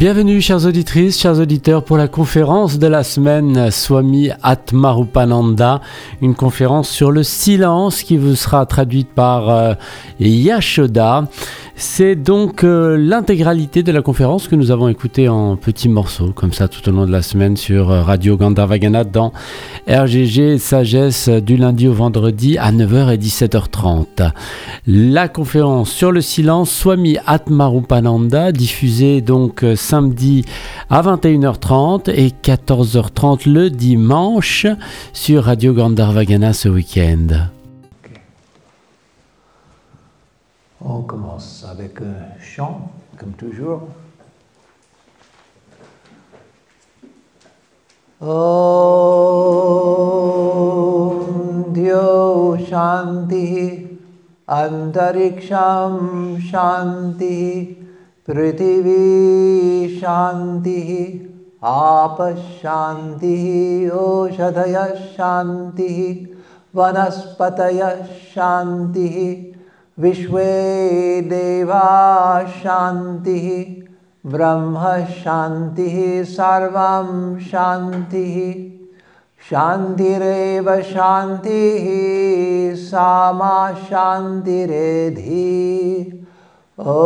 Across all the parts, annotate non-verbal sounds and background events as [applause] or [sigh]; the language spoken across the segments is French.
Bienvenue chères auditrices, chers auditeurs pour la conférence de la semaine Swami Atmarupananda, une conférence sur le silence qui vous sera traduite par euh, Yashoda. C'est donc euh, l'intégralité de la conférence que nous avons écoutée en petits morceaux, comme ça tout au long de la semaine sur euh, Radio Gandharvagana dans RGG Sagesse du lundi au vendredi à 9h et 17h30. La conférence sur le silence Swami Atmarupananda, diffusée donc euh, samedi à 21h30 et 14h30 le dimanche sur Radio Gandharvagana ce week-end. On commence avec un chant, comme toujours. Om Dio Shanti Antariksham Shanti Prithvi Shanti Apashanti Oshadaya Shanti Vanaspataya Shanti विश्व देवा शांति ब्रह्म शांति सर्व शांति शांतिरव शांति सामा शांतिरेधि ओ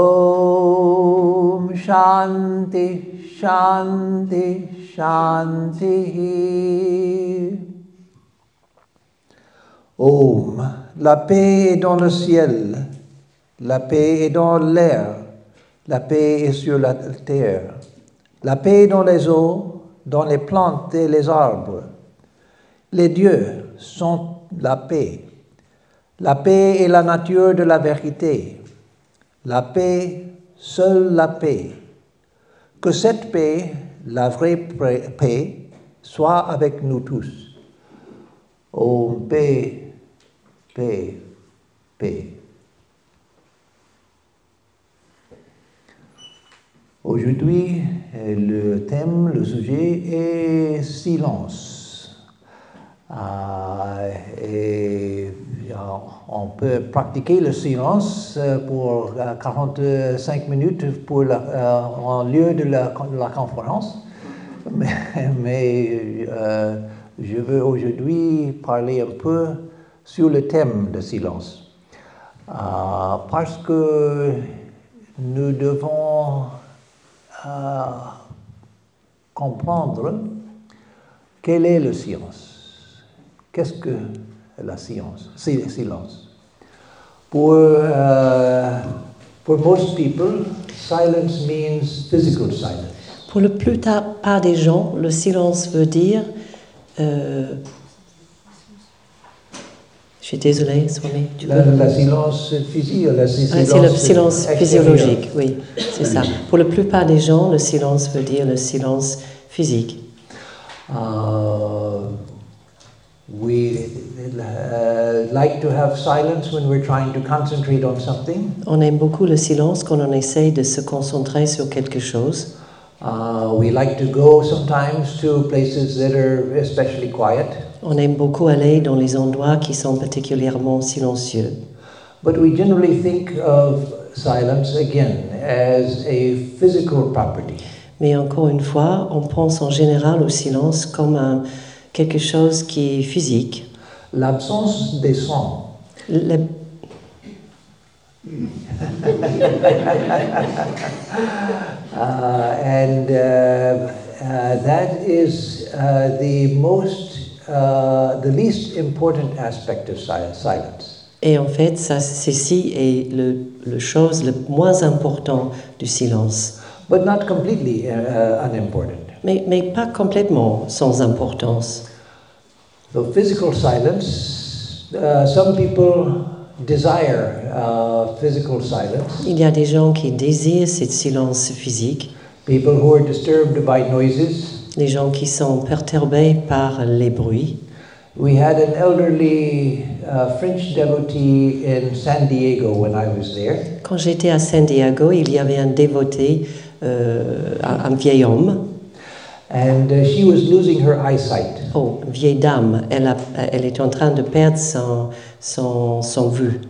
शांति शांति शांति Om, la paix est dans le ciel, la paix est dans l'air, la paix est sur la terre, la paix est dans les eaux, dans les plantes et les arbres. Les dieux sont la paix. La paix est la nature de la vérité. La paix, seule la paix. Que cette paix, la vraie paix, soit avec nous tous. Om paix, paix, paix. Aujourd'hui, le thème, le sujet est silence. Euh, et on peut pratiquer le silence pour 45 minutes pour la, en lieu de la, la conférence. [laughs] Mais, euh, je veux aujourd'hui parler un peu sur le thème de silence. Euh, parce que nous devons euh, comprendre quel est le silence. Qu'est-ce que la science, c'est le silence? Pour, euh, pour most people, silence means physical silence. Pour la plupart des gens, le silence veut dire euh, je suis désolée, Swami. Tu La, la silence physique, la Ah, c'est le silence physiologique, oui, c'est ça. Pour la plupart des gens, le silence veut dire le silence physique. Uh, we uh, like to have silence when we're trying to concentrate on something. On aime beaucoup le silence quand on essaye de se concentrer sur quelque chose. Uh, we like to go sometimes to places that are especially quiet. On aime beaucoup aller dans les endroits qui sont particulièrement silencieux. But we generally think of silence again as a physical property. Mais encore une fois, on pense en général au silence comme un, quelque chose qui est physique. L'absence des sons Le- [laughs] Uh, and uh, uh, that is uh, the most, uh, the least important aspect of si- silence. Et en fait, ça, ceci est le, le chose le moins important du silence. But not completely uh, unimportant. Mais, mais pas complètement sans importance. So physical silence, uh, some people desire uh, physical silence. Il y a des gens qui désirent ce silence physique, People who are disturbed by noises. Les gens qui sont perturbés par les bruits. We had an elderly uh, French devotee in San Diego when I was there. Quand j'étais à San Diego, il y avait un dévoté, euh, un, un vieil homme, And uh, she was losing her eyesight. oh, vieille dame, elle, a- elle est en train de perdre son, son, son vue.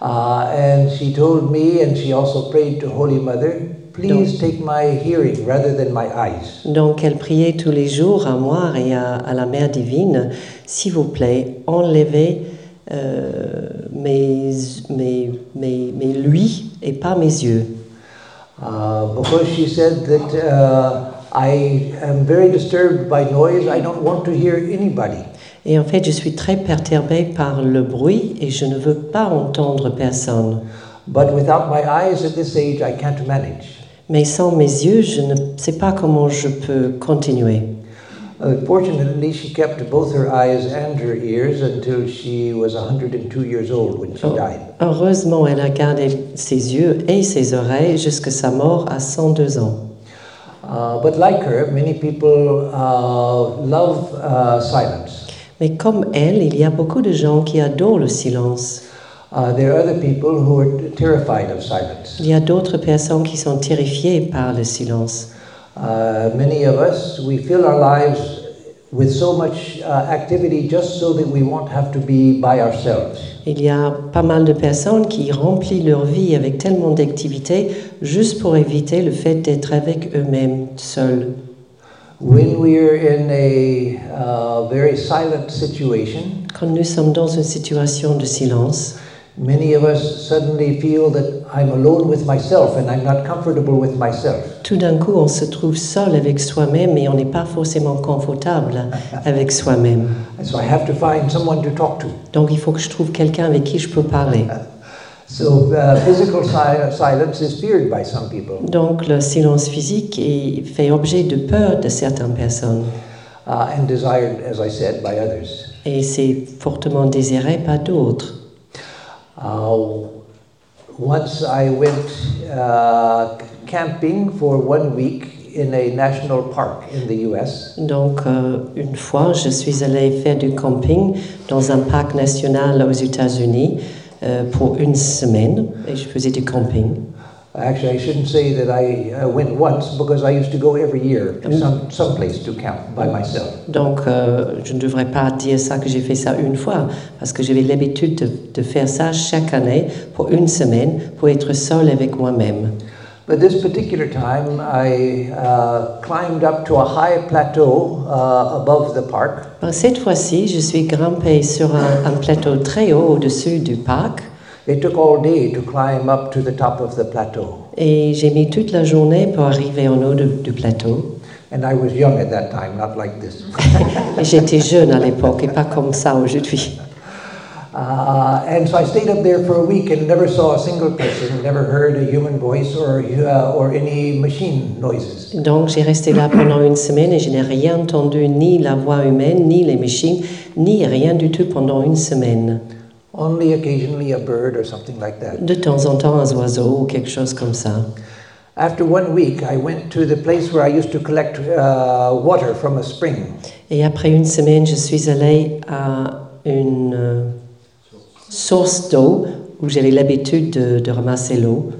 Uh, and she told me, and she also prayed to Holy Mother, please take my hearing rather than my eyes. Donc elle priait tous les jours à moi et à, à la Mère divine, s'il vous plaît, enlevez euh, mes, mes, mes, mes lui et pas mes yeux. Uh, because she said that uh, I am very disturbed by noise, I don't want to hear anybody. Et en fait, je suis très perturbée par le bruit et je ne veux pas entendre personne. But without my eyes at this age, I can't manage. Mais sans mes yeux, je ne sais pas comment je peux continuer. Fortunately, she kept both her eyes and her ears until she was 102 years old when she Oh. died. Heureusement, elle a gardé ses yeux et ses oreilles jusqu'à sa mort à 102 ans. Uh, but like her, many people uh, love uh, silence. Mais comme elle, il y a beaucoup de gens qui adorent le silence. Uh, there are other people who are terrified of silence. Il y a d'autres personnes qui sont terrifiées par le silence. Uh, many of us, we fill our lives with so much uh, activity just so that we won't have to be by ourselves. Il y a pas mal de personnes qui remplissent leur vie avec tellement d'activités juste pour éviter le fait d'être avec eux-mêmes seuls. When we're in a uh, very silent situation, Quand nous sommes dans une situation de silence, many of us suddenly feel that I'm alone with myself and I'm not comfortable with myself. tout d'un coup, on se trouve seul avec soi-même et on n'est pas forcément confortable [laughs] avec soi-même. And so I have to find someone to talk to. Donc il faut que je trouve quelqu'un avec qui je peux parler. [laughs] So uh, physical si- silence is feared by some people. Donc le silence physique est- fait objet de peur de certaines personnes uh, and desired, as I said, by others. et c'est fortement désiré par d'autres. Uh, once I went uh, camping for one week in a national park in the US. Donc, euh, une fois, je suis allée faire du camping dans un parc national aux États-Unis euh, pour une semaine et je faisais du camping. Actually, I shouldn't say that I uh, went once because I used to go every year to some, some place to camp by myself. Donc, euh, je ne devrais pas dire ça que j'ai fait ça une fois parce que j'avais l'habitude de, de faire ça chaque année pour une semaine pour être seule avec moi-même. But this particular time, I uh, climbed up to a high plateau uh, above the park. Cette fois-ci, je suis grimpée sur un, un plateau très haut au-dessus du parc It took all day to climb up to the top of the plateau. et j'ai mis toute la journée pour arriver en haut de- du plateau. And I was young at that time, not like this. [laughs] Et j'étais jeune à l'époque et pas comme ça aujourd'hui. Uh, and so I stayed up there for a week and never saw a single person, never heard a human voice or, uh, or any machine noises. Donc j'ai resté là pendant une semaine et je n'ai rien entendu, ni la voix humaine, ni les machines, ni rien du tout pendant une semaine. Only occasionally a bird or something like that. De temps en temps, un oiseau ou quelque chose comme ça. After one week, I went to the place where I used to collect uh, water from a spring. Et après une semaine, je suis allée à une euh, source d'eau où j'avais l'habitude de, de ramasser l'eau.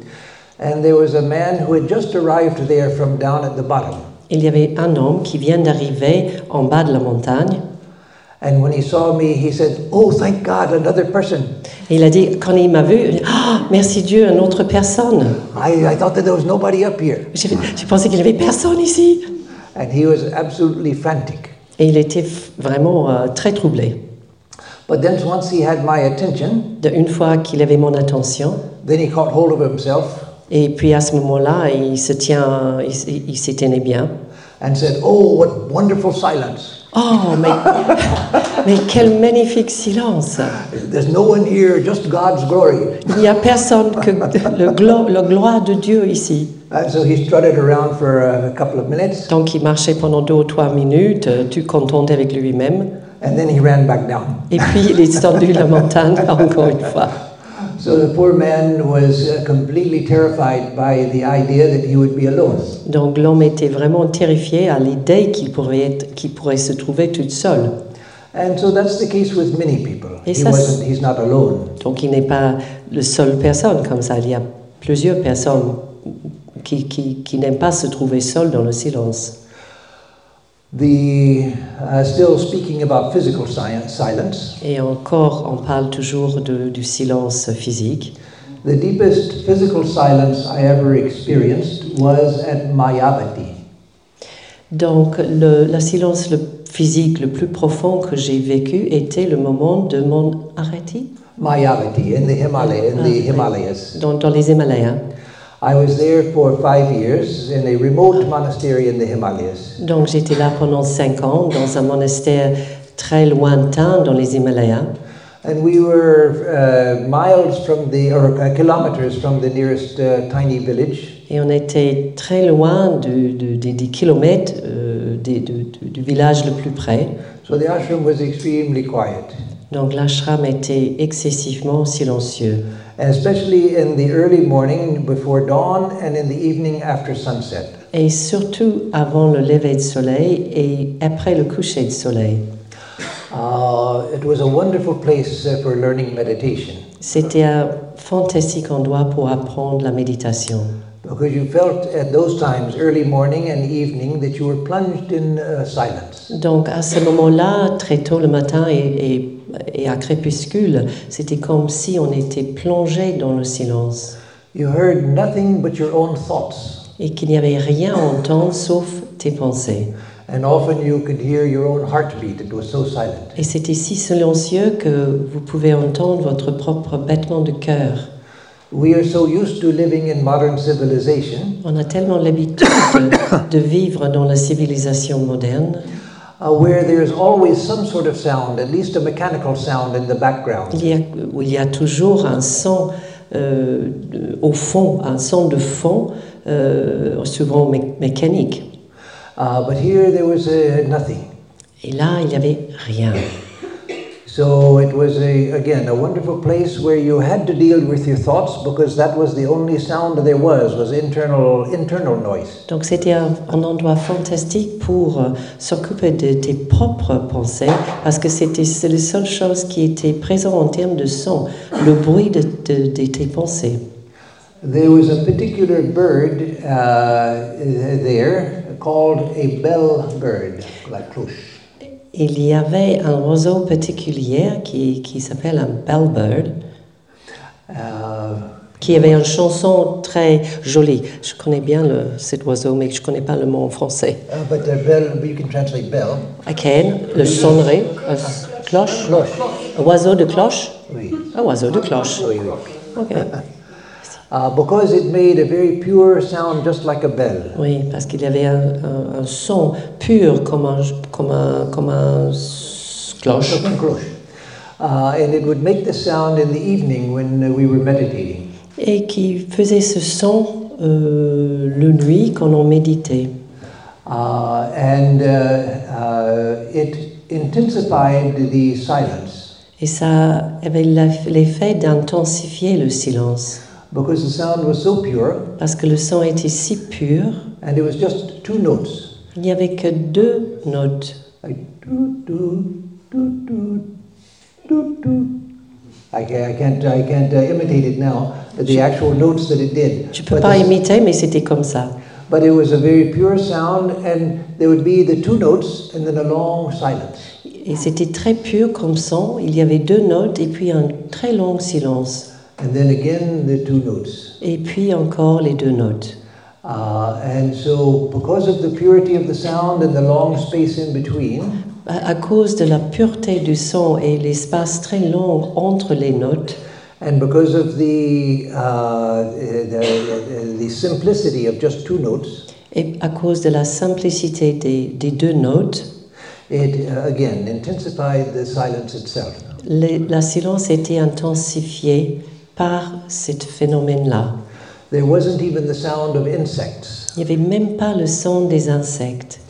And there was a man who had just arrived there from down at the bottom. Il y avait un homme qui vient d'arriver en bas de la montagne. And when he saw me, he said, Oh, thank God, another person. Et il a dit, quand il m'a vu, il a dit, Ah, merci Dieu, une autre personne. I, I thought that there was nobody up here. J'ai pensé qu'il n'y avait personne ici. And he was absolutely frantic. Et il était vraiment euh, très troublé. But then once he had my attention, De une fois qu'il avait mon attention, then he caught hold of himself et puis à ce moment-là, il se tient, il, il s'y tenait bien. and said, Oh, what wonderful silence. Oh, mais, mais quel magnifique silence There's no one here, just God's glory. Il n'y a personne que le, glo- la gloire de Dieu ici. And so he strutted around for a couple of minutes Donc il marchait pendant deux ou trois minutes, euh, tout content avec lui-même. and then he ran back down. Et puis il est descendu la montagne [laughs] encore une fois. Donc l'homme était vraiment terrifié à l'idée qu'il pourrait, être- qu'il pourrait se trouver tout seul. And so that's the case with many people. Et He ça, wasn't, he's not alone. Donc il n'est pas le seul personne comme ça. Il y a plusieurs personnes qui, qui, qui n'aiment pas se trouver seules dans le silence. The, uh, still speaking about physical science, silence, Et encore, on parle toujours de- du silence physique. the deepest physical silence I ever experienced was at Mayavati. Donc le, le silence le physique le plus profond que j'ai vécu était le moment de mon arrêté Mayavati in the Himalaya, in the Himalayas. dans, dans les Himalayas. I was there for five years in a remote monastery in the Himalayas. Donc j'étais là pendant cinq ans dans un monastère très lointain dans les Himalayas. And we were uh, miles from the, or uh, kilometers from the nearest uh, tiny village. Et on était très loin de- de- des- des kilomètres euh, de- du village le plus près. So the ashram was extremely quiet, Donc l'ashram était excessivement silencieux. especially in the early morning before dawn and in the evening after sunset. Et surtout avant le lever de soleil et après le coucher de soleil. Uh, it was a wonderful place uh, for learning meditation C'était un fantastique endroit pour apprendre la méditation. because you felt at those times, early morning and evening, that you were plunged in uh, silence. Donc à ce moment-là, très tôt le matin et, et- et à crépuscule, c'était comme si on était plongé dans le silence You heard nothing but your own thoughts, et qu'il n'y avait rien à entendre sauf tes pensées. and often you could hear your own heartbeat. It was so silent. Et c'était si silencieux que vous pouvez entendre votre propre battement de cœur. We are so used to living in modern civilization On a tellement l'habitude de, de vivre dans la civilisation moderne. Uh, where there's always some sort of sound, at least a mechanical sound in the background. Il y a, où il y a toujours un son euh, au fond, un son de fond, euh, souvent mé- mécanique. Uh, but here there was uh, nothing. Et là, il n'y avait rien. So it was a, again a wonderful place where you had to deal with your thoughts because that was the only sound there was was internal internal noise. Donc c'était un, un endroit fantastique pour euh, s'occuper de tes propres pensées, parce que c'était c'est la seule chose qui était présente en termes de son, le bruit de, de- de tes pensées. There was a particular bird uh, there called a bell bird, like cloche. Il y avait un oiseau particulier qui, qui s'appelle un bellbird, Uh, qui avait une chanson très jolie. Je connais bien le, cet oiseau, mais je ne connais pas le mot en français. uh, but bell, you can translate bell. Ken, le sonnerie, euh, cloche, Cloche? un oiseau de cloche, Oui. un oiseau de cloche. Oui, oui. Ok. Uh, because it made a very pure sound, just like a bell. Oui, parce qu'il avait un, un- un son pur comme un, comme un, comme un s- cloche. Uh, and it would make the sound in the evening when uh, we were meditating. Et qui faisait ce son euh, le nuit quand on méditait. Uh, and it intensified the silence Et ça avait l'eff- l'effet d'intensifier le silence. Because the sound was so pure Parce que le son était si pur, and it was just two notes. il n'y avait que deux notes. I can't, I can't, I can't uh, imitate it now, but the actual notes that it did. Je ne peux But pas imiter, mais c'était comme ça. But it was a very pure sound, and there would be the two notes and then a long silence. Et c'était très pur comme son. Il y avait deux notes et puis un très long silence. And then again, the two notes. Et puis encore les deux notes. Uh, and so, because of the purity of the sound and the long space in between, À à cause de la pureté du son et l'espace très long entre les notes, and because of the, uh, the, the, simplicity of just two notes, et à cause de la simplicité des, des deux notes, it uh, again intensified the silence itself. le- la silence était intensifiée par ce phénomène-là. There wasn't even the sound of insects. Il n'y avait même pas le son des insectes.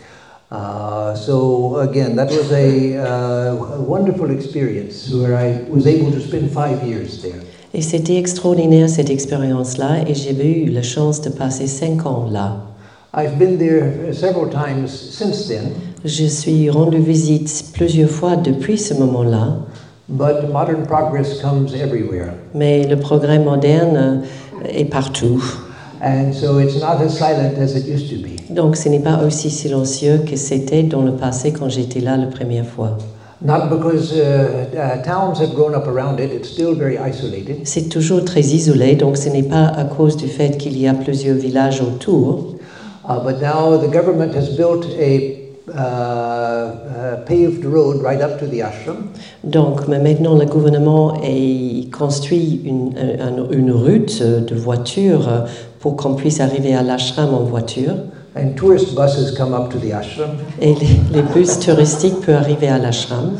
Uh, so again, that was a, uh, a wonderful experience where I was able to spend five years there. Et c'était extraordinaire cette expérience-là et j'ai eu la chance de passer cinq ans là. I've been there several times since then, Je suis rendu visite plusieurs fois depuis ce moment-là, but modern progress comes everywhere. mais le progrès moderne est partout. And so it's not as silent as it used to be. Donc ce n'est pas aussi silencieux que c'était dans le passé quand j'étais là la première fois. Not because uh, uh, towns have grown up around it, it's still very isolated. C'est toujours très isolé, donc ce n'est pas à cause du fait qu'il y a plusieurs villages autour. Uh, but now the government has built a uh, uh, paved road right up to the ashram. Donc mais maintenant, le gouvernement a construit une, un- une route de voiture pour qu'on puisse arriver à l'ashram en voiture. And tourist buses come up to the ashram. Et les, les bus touristiques peuvent arriver à l'ashram.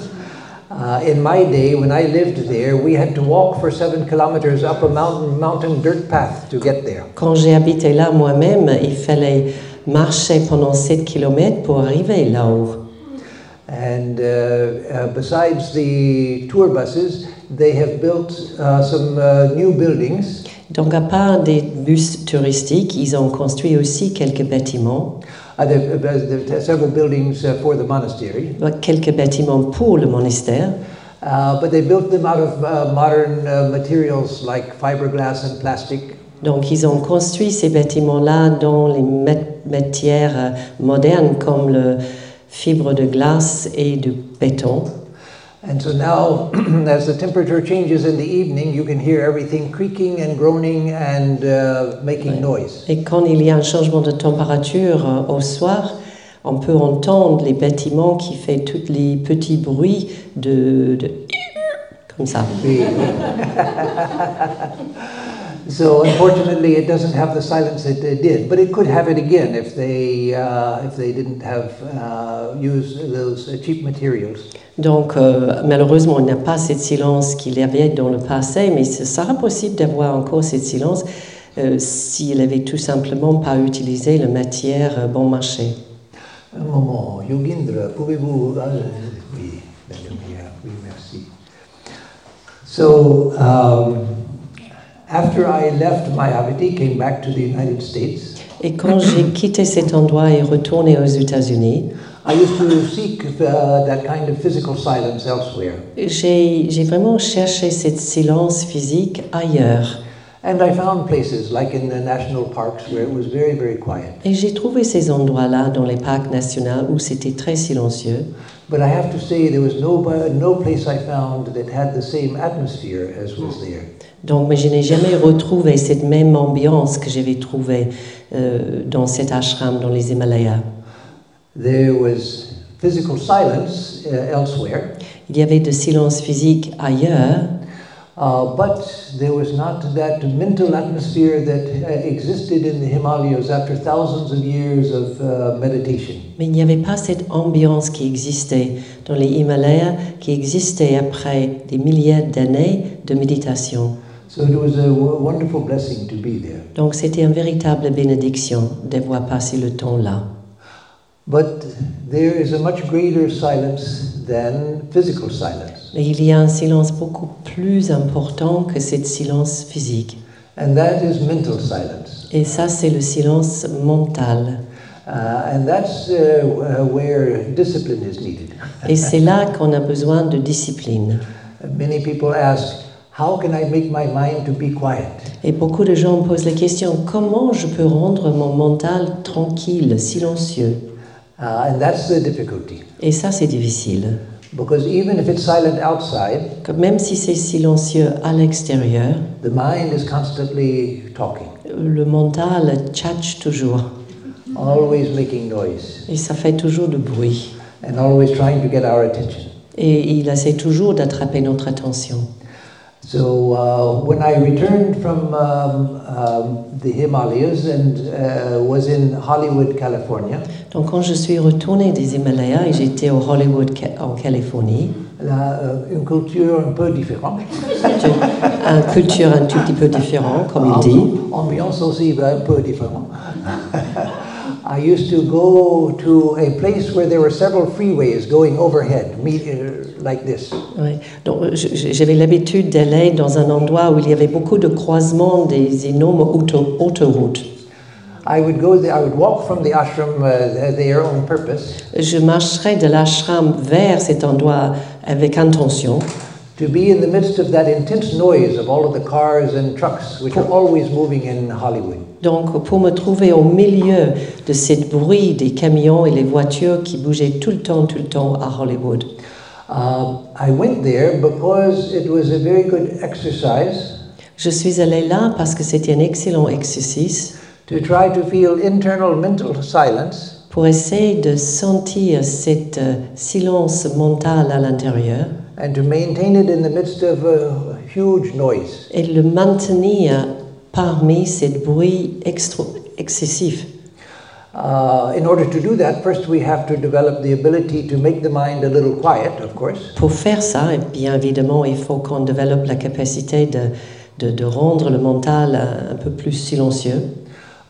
Uh, in my day, when I lived there, we had to walk for seven kilometers up a mountain, mountain dirt path to get there. Quand j'ai habité là moi-même, il fallait marcher pendant 7 km pour arriver là-haut. And uh, uh, besides the tour buses, they have built uh, some uh, new buildings. Donc à part des bus touristiques, ils ont construit aussi quelques bâtiments, Uh, there, uh, there several buildings for the monastery, quelques bâtiments pour le monastère. but they built them out of modern materials like fiberglass and plastic. Donc ils ont construit ces bâtiments-là dans les matières euh, modernes comme le fibre de glace et de béton. And so now, [clears throat] as the temperature changes in the evening, you can hear everything creaking and groaning and uh, making noise. Et quand il y a un changement de température euh, au soir, on peut entendre les bâtiments qui font tous les petits bruits de, de comme ça. [laughs] So unfortunately, it doesn't have the silence it did, but it could have it again if they uh, if they didn't have uh, used those cheap materials. Donc euh, malheureusement, il n'y a pas ce silence qu'il y avait dans le passé, mais ce sera possible d'avoir encore ce silence euh, s'il avait tout simplement pas utilisé la matière euh, bon marché. Un moment, Yogindra, pouvez-vous oui, merci. So um, after I left Mayavati, came back to the United States. Et quand j'ai quitté cet endroit et retourné aux États-Unis, I used to seek uh, that kind of physical silence elsewhere. j'ai j'ai vraiment cherché ce silence physique ailleurs. And I found places like in the national parks where it was very, very quiet. Et j'ai trouvé ces endroits-là dans les parcs nationaux où c'était très silencieux. But I have to say, there was no, no place I found that had the same atmosphere as was there. Donc, mais je n'ai jamais retrouvé cette même ambiance que j'avais trouvée euh, dans cet ashram dans les Himalayas. There was physical silence uh, elsewhere, Il y avait de silence physique ailleurs, uh, but there was not that mental atmosphere that uh, existed in the Himalayas after thousands of years of uh, meditation. mais il n'y avait pas cette ambiance qui existait dans les Himalayas, qui existait après des milliers d'années de méditation. So it was a w- wonderful blessing to be there. Donc, c'était une véritable bénédiction d'avoir passé le temps là. But there is a much greater silence than physical silence, Mais il y a un silence beaucoup plus important que ce silence physique. and that is mental silence. Et ça, c'est le silence mental. Uh, and that's uh, uh, where discipline is needed. Et c'est là qu'on a besoin de discipline. [laughs] Many people ask, How can I make my mind to be quiet? Et beaucoup de gens posent la question, comment je peux rendre mon mental tranquille, silencieux? Uh, and that's the difficulty. Et ça, c'est difficile. Because even if it's silent outside, Que même si c'est silencieux à l'extérieur, the mind is constantly talking, le mental tchatche toujours. always making noise, Et ça fait toujours du bruit. and always trying to get our attention. Et il essaie toujours d'attraper notre attention. So uh, when I returned from um, um, the Himalayas and uh, was in Hollywood, California, Donc quand je suis retournée des Himalayas et j'étais au Hollywood en Californie, là, euh, une culture un peu différente, une culture un tout petit peu différente, comme il dit. ambiance aussi un peu différente. [laughs] I used to go to a place where there were several freeways going overhead, me, like this. Ouais. Donc, j'avais l'habitude d'aller dans un endroit où il y avait beaucoup de croisements des énormes auto- autoroutes. I would go there, I would walk from the ashram uh, there on purpose Je marcherais de l'ashram vers cet endroit avec intention to be in the midst of that intense noise of all of the cars and trucks which are always moving in Hollywood. Donc, pour me trouver au milieu de ce bruit des camions et les voitures qui bougeaient tout le temps, tout le temps à Hollywood. Uh, I went there because it was a very good exercise Je suis allée là parce que c'était un excellent exercice to try to feel internal mental silence pour essayer de sentir cet euh, silence mental à l'intérieur and to maintain it in the midst of a huge noise. et le maintenir parmi ce bruit extra- excessif. Uh, in order to do that, first we have to develop the ability to make the mind a little quiet, of course. Pour faire ça, et bien évidemment, il faut qu'on développe la capacité de, de, de rendre le mental un peu plus silencieux.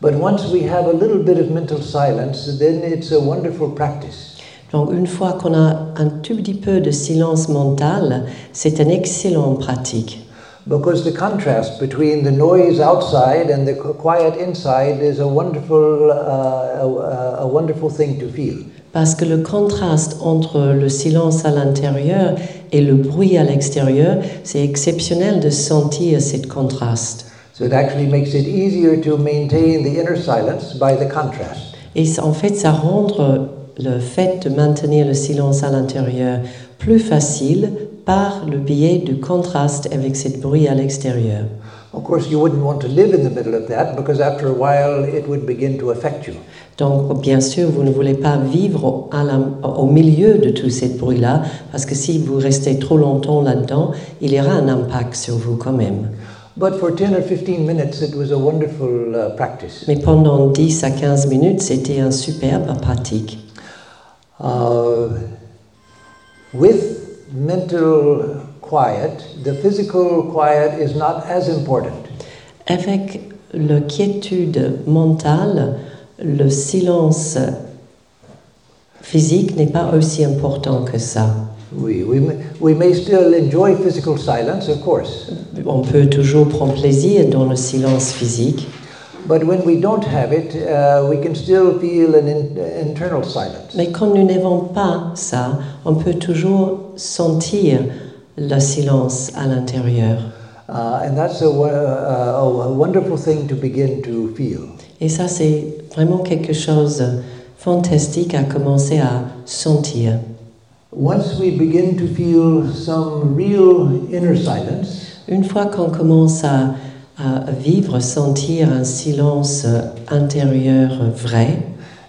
But once we have a little bit of mental silence, then it's a wonderful practice. Donc une fois qu'on a un tout petit peu de silence mental, c'est une excellente pratique. Because the contrast between the noise outside and the qu- quiet inside is a wonderful, uh, a, a wonderful thing to feel. Parce que le contraste entre le silence à l'intérieur et le bruit à l'extérieur, c'est exceptionnel de sentir ce contraste. So it actually makes it easier to maintain the inner silence by the contrast. Et en fait, ça rend le fait de maintenir le silence à l'intérieur plus facile par le biais du contraste avec ce bruit à l'extérieur. Of course, you wouldn't want to live in the middle of that because after a while it would begin to affect you. Donc, bien sûr, vous ne voulez pas vivre à la- au milieu de tout ce bruit-là, parce que si vous restez trop longtemps là-dedans, il y aura un impact sur vous quand même. But for 10 or 15 minutes, it was a wonderful uh, practice. Mais pendant 10 à 15 minutes, c'était un superbe pratique. Uh, with mental quiet, the physical quiet is not as important. Avec la quiétude mentale, le silence physique n'est pas aussi important que ça. We, we, may, we may still enjoy physical silence, of course, On peut toujours prendre plaisir dans le silence physique, but when we don't have it, uh, we can still feel an in, internal silence. mais quand nous n'avons pas ça, on peut toujours sentir le silence à l'intérieur. Uh, and that's a, uh, a wonderful thing to begin to feel. Et ça, c'est vraiment quelque chose de fantastique à commencer à sentir. Once we begin to feel some real inner silence, Une fois qu'on commence à, à vivre, sentir un silence intérieur vrai,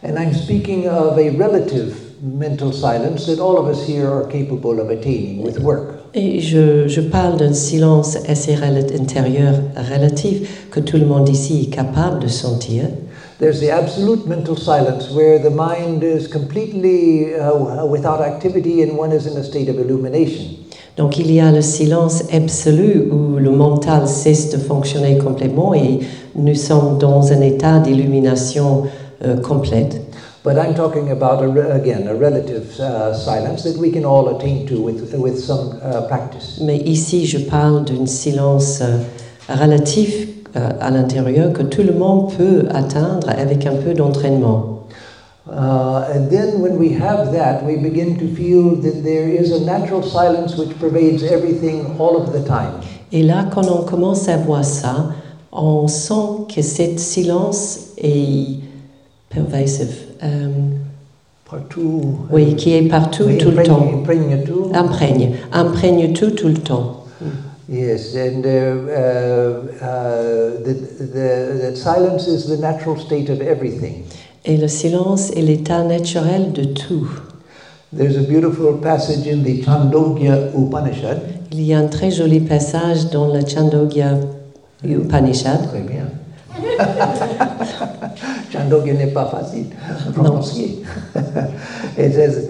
and I'm speaking of a relative mental silence that all of us here are capable of attaining with work. et je, je parle d'un silence assez intérieur relatif que tout le monde ici est capable de sentir. There's the absolute mental silence where the mind is completely uh, without activity and one is in a state of illumination. Donc il y a le silence absolu où le mental cesse de fonctionner complètement et nous sommes dans un état d'illumination euh, complète. But I'm talking about, a re- again, a relative uh, silence that we can all attain to with, with some uh, practice. Mais ici, je parle d'un silence euh, relatif euh, à l'intérieur que tout le monde peut atteindre avec un peu d'entraînement. Uh, and then when we have that, we begin to feel that there is a natural silence which pervades everything all of the time. Et là, quand on commence à voir ça, on sent que ce silence est pervasive. euh, Partout. oui, qui est partout Oui, tout le temps, imprègne tout. imprègne, imprègne tout tout le temps. Yes, and uh, uh, uh, the, the, silence is the natural state of everything. Et le silence est l'état naturel de tout. There's a beautiful passage in the Chandogya Upanishad. Il y a un très joli passage dans le Chandogya Upanishad. Très bien. [laughs] Chandogya n'est pas facile à prononcer. [laughs] It says,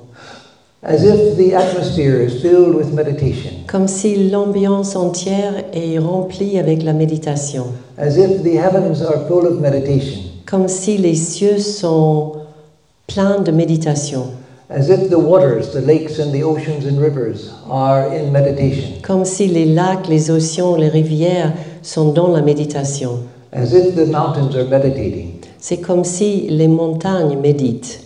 As if the atmosphere is filled with meditation. comme si l'ambiance entière est remplie avec la méditation, As if the heavens are full of meditation. comme si les cieux sont pleins de méditation, as if the waters, the lakes and the oceans and rivers are in meditation, comme si les lacs, les océans, les rivières sont dans la méditation. as if the mountains are meditating, C'est comme si les montagnes méditent.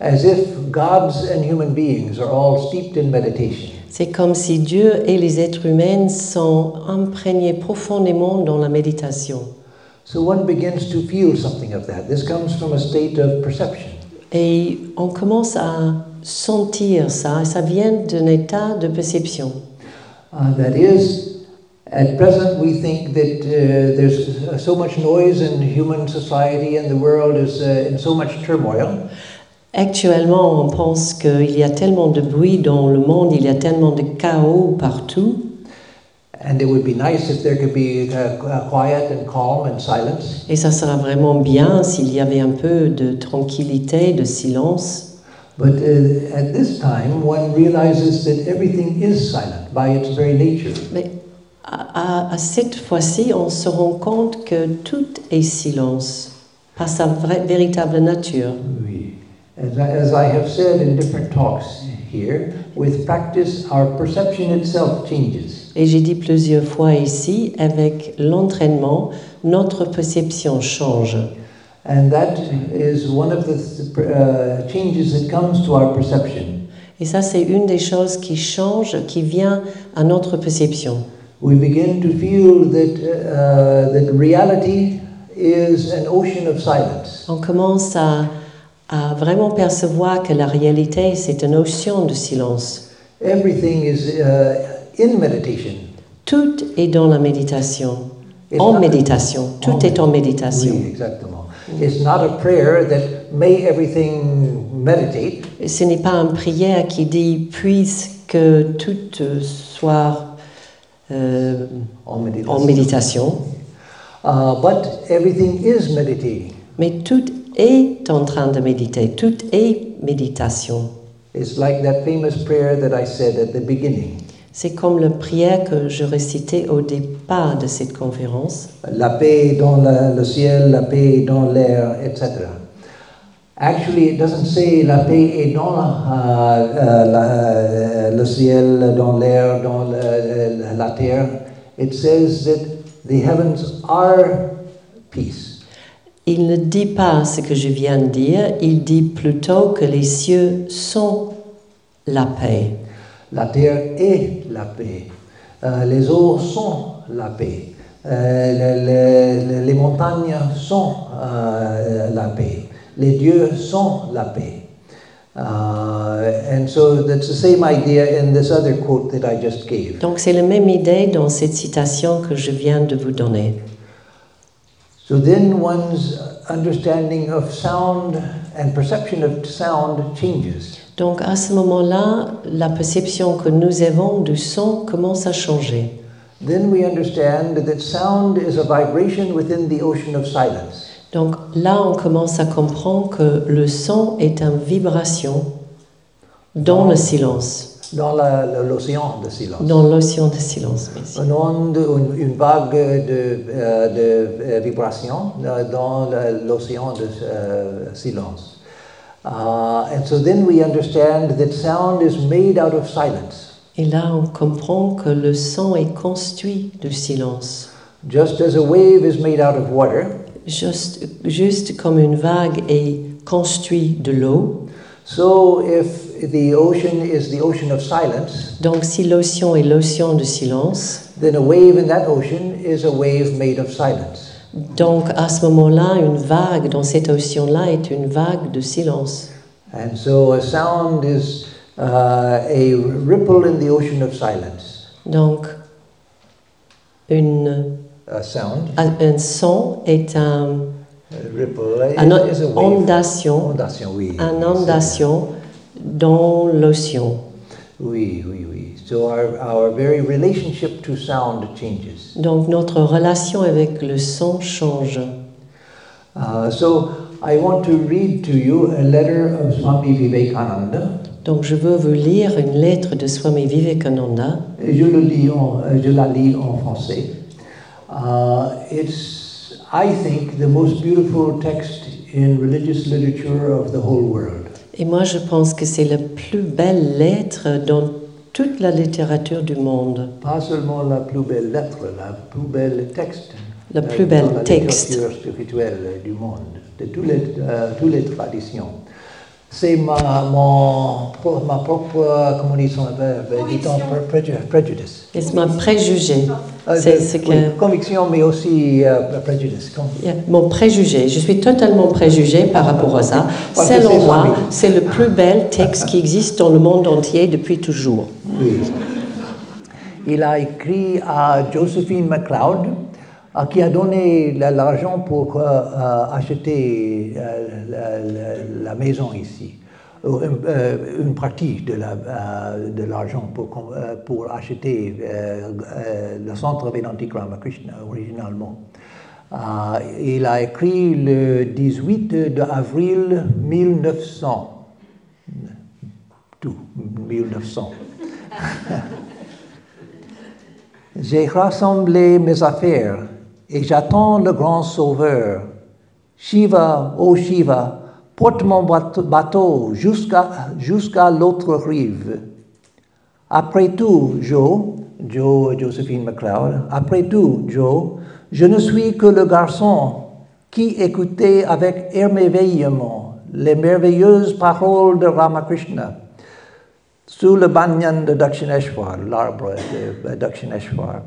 As if gods and human beings are all steeped in meditation. C'est comme si Dieu et les êtres humains sont imprégnés profondément dans la méditation. So one begins to feel something of that. This comes from a state of perception. Et on commence à sentir ça, ça vient d'un état de perception. Uh, that is, at present we think that uh, there's so much noise in human society and the world is uh, in so much turmoil. Actuellement, on pense qu'il y a tellement de bruit dans le monde, il y a tellement de chaos partout, And it would be nice if there could be quiet and calm and silence. et ça sera vraiment bien s'il y avait un peu de tranquillité, de silence. But uh, at this time, one realizes that everything is silent by its very nature. Mais à, à- à cette fois-ci, on se rend compte que tout est silence, par sa vraie- véritable nature. Oui. As I, as I have said in different talks here, with practice, our perception itself changes. Et j'ai dit plusieurs fois ici, avec l'entraînement, notre perception change. And that is one of the uh, changes that comes to our perception. Et ça, c'est une des choses qui change, qui vient à notre perception. We begin to feel that, uh, that reality is an ocean of silence. On commence à, à vraiment percevoir que la réalité, c'est une ocean de silence. Everything is uh, in meditation. Tout est dans la méditation, It's en not- méditation, tout En- est en méditation. Oui, exactement. It's not a prayer that may everything meditate. Ce n'est pas une prière qui dit puisque tout euh, soit euh, En méditation. en méditation, Uh, but everything is meditating. mais tout est en train de méditer, tout est méditation. It's like that famous prayer that I said at the beginning. C'est comme la prière que je récitais au départ de cette conférence. La paix dans la- le ciel, la paix dans l'air, etc. Actually, it doesn't say la paix est dans la- euh, euh, la- euh, le ciel, dans l'air, dans le- la terre. It says that the heavens are peace. Il ne dit pas ce que je viens de dire, il dit plutôt que les cieux sont la paix. La terre est la paix. Euh, les eaux sont la paix. Euh, les, les- les montagnes sont euh, la paix. Les dieux sont la paix. Uh, and so that's the same idea in this other quote that I just gave. Donc c'est la même idée dans cette citation que je viens de vous donner. So then one's understanding of sound and perception of sound changes. Donc à ce moment-là, la perception que nous avons du son commence à changer. Then we understand that sound is a vibration within the ocean of silence. Donc là, on commence à comprendre que le son est une vibration dans le silence, Dans l'océan de silence. dans l'océan de silence. Merci. Une onde, une, une vague de, euh, de euh, vibration euh, dans l'océan de silence. Uh, and so then we understand that sound is made out of silence. Et là, on comprend que le son est construit du silence. Just as a wave is made out of water, Juste, juste comme une vague est construite de l'eau. so if the ocean is the ocean of silence, Donc si l'océan est l'océan de silence, then a wave in that ocean is a wave made of silence. donc à ce moment-là, une vague dans cet océan-là est une vague de silence. And so a sound is uh, a ripple in the ocean of silence. Donc une, A sound, un, un son est un, a ripple is a wave. ondation, Ondation, oui. un ondation dans l'océan. Oui, oui, oui. So our, our very relationship to sound changes. Donc notre relation avec le son change. Uh, so I want to read to you a letter of Swami Vivekananda. Donc je veux vous lire une lettre de Swami Vivekananda. Je, le lis en, je la lis en français. Uh, it's, I think, the most beautiful text in religious literature of the whole world. Et moi, je pense que c'est la plus belle lettre dans toute la littérature du monde. Pas seulement la plus belle lettre, la plus belle texte. Le euh, plus bel dans la texte. littérature spirituelle du monde, de toutes les, euh, toutes les traditions. C'est ma, mon, ma propre, comment dit son verbe, dit-on, pre- preju- prejudice. Et c'est mon préjugé. Euh, C'est ce que. oui, conviction, mais aussi euh, Yeah, Mon préjugé, je suis totalement préjugé par rapport à ça. [laughs] Parce Selon c'est moi, c'est le plus bel texte qui existe dans le monde entier depuis toujours. Oui. Il a écrit à Josephine McLeod, à qui a donné la- l'argent pour euh, euh, acheter euh, la, maison ici. Une, partie de la- de l'argent pour, pour acheter le centre Vedantик Ramakrishna originalement. Il a écrit le 18 de avril 1900. Tout, 1900. J'ai rassemblé mes affaires et j'attends le grand sauveur. Shiva, ô Shiva, porte mon bateau- jusqu'à l'autre rive. Après tout, Joe, Joe Josephine McLeod, après tout, Joe, je ne suis que le garçon qui écoutait avec émerveillement les merveilleuses paroles de Ramakrishna sous le banyan de Dakshineshwar, l'arbre de Dakshineshwar.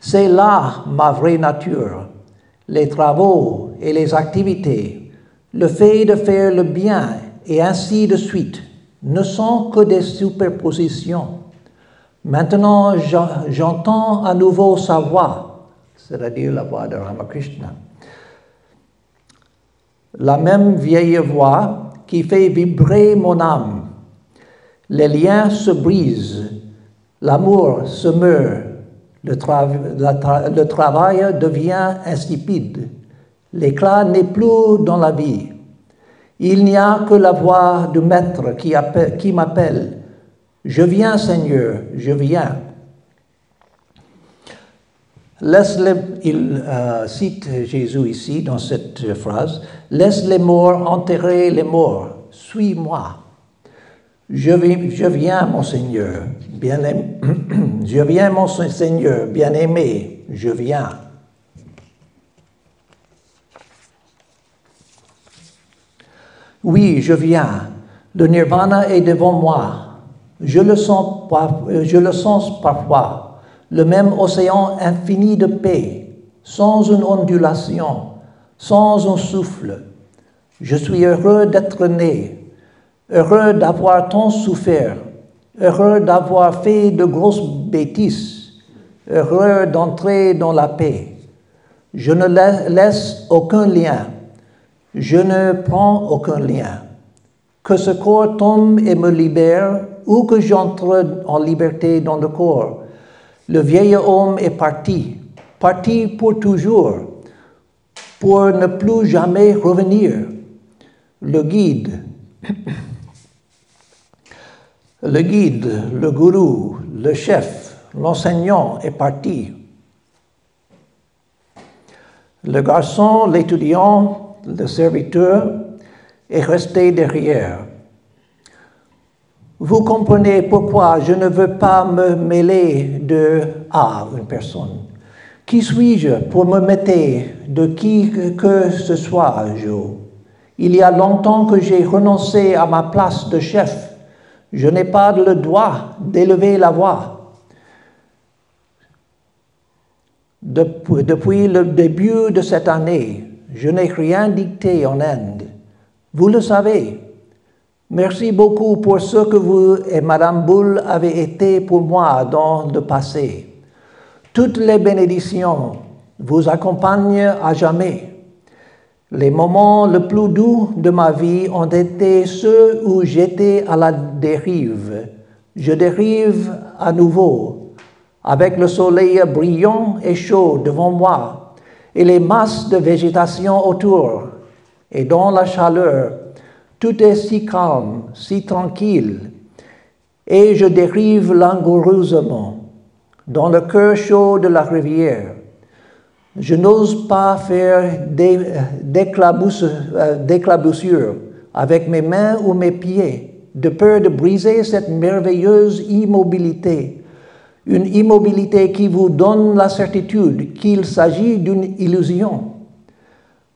C'est là ma vraie nature, les travaux et les activités, le fait de faire le bien et ainsi de suite ne sont que des superpositions. Maintenant, j'en- j'entends à nouveau sa voix, c'est-à-dire la voix de Ramakrishna. La même vieille voix qui fait vibrer mon âme. Les liens se brisent, l'amour se meurt, le, travail devient insipide, l'éclat n'est plus dans la vie. Il n'y a que la voix du Maître qui m'appelle. Je viens, Seigneur, je viens. Laisse les, il euh, cite Jésus ici dans cette phrase, laisse les morts enterrer les morts, suis-moi. Je, vi- je viens, mon Seigneur, bien aimé, [clears throat] je viens, mon Seigneur, bien aimé, je viens. Oui, je viens. Le nirvana est devant moi. Je le sens, euh, je le sens parfois. Le même océan infini de paix, sans une ondulation, sans un souffle. Je suis heureux d'être né, heureux d'avoir tant souffert, heureux d'avoir fait de grosses bêtises, heureux d'entrer dans la paix. Je ne la- laisse aucun lien, je ne prends aucun lien. Que ce corps tombe et me libère, ou que j'entre en liberté dans le corps. Le vieil homme est parti, parti pour toujours, pour ne plus jamais revenir. Le guide, le guide, le gourou, le chef, l'enseignant est parti. Le garçon, l'étudiant, le serviteur est resté derrière. Vous comprenez pourquoi je ne veux pas me mêler de à une personne. Qui suis-je pour me mettre de qui que ce soit, Joe? Il y a longtemps que j'ai renoncé à ma place de chef. Je n'ai pas le droit d'élever la voix. Depuis, le début de cette année, je n'ai rien dicté en Inde. Vous le savez. Merci beaucoup pour ce que vous et Madame Boulle avez été pour moi dans le passé. Toutes les bénédictions vous accompagnent à jamais. Les moments les plus doux de ma vie ont été ceux où j'étais à la dérive. Je dérive à nouveau, avec le soleil brillant et chaud devant moi et les masses de végétation autour. Et dans la chaleur, tout est si calme, si tranquille, et je dérive langoureusement dans le cœur chaud de la rivière. Je n'ose pas faire euh, d'éclaboussure avec mes mains ou mes pieds, de peur de briser cette merveilleuse immobilité. Une immobilité qui vous donne la certitude qu'il s'agit d'une illusion.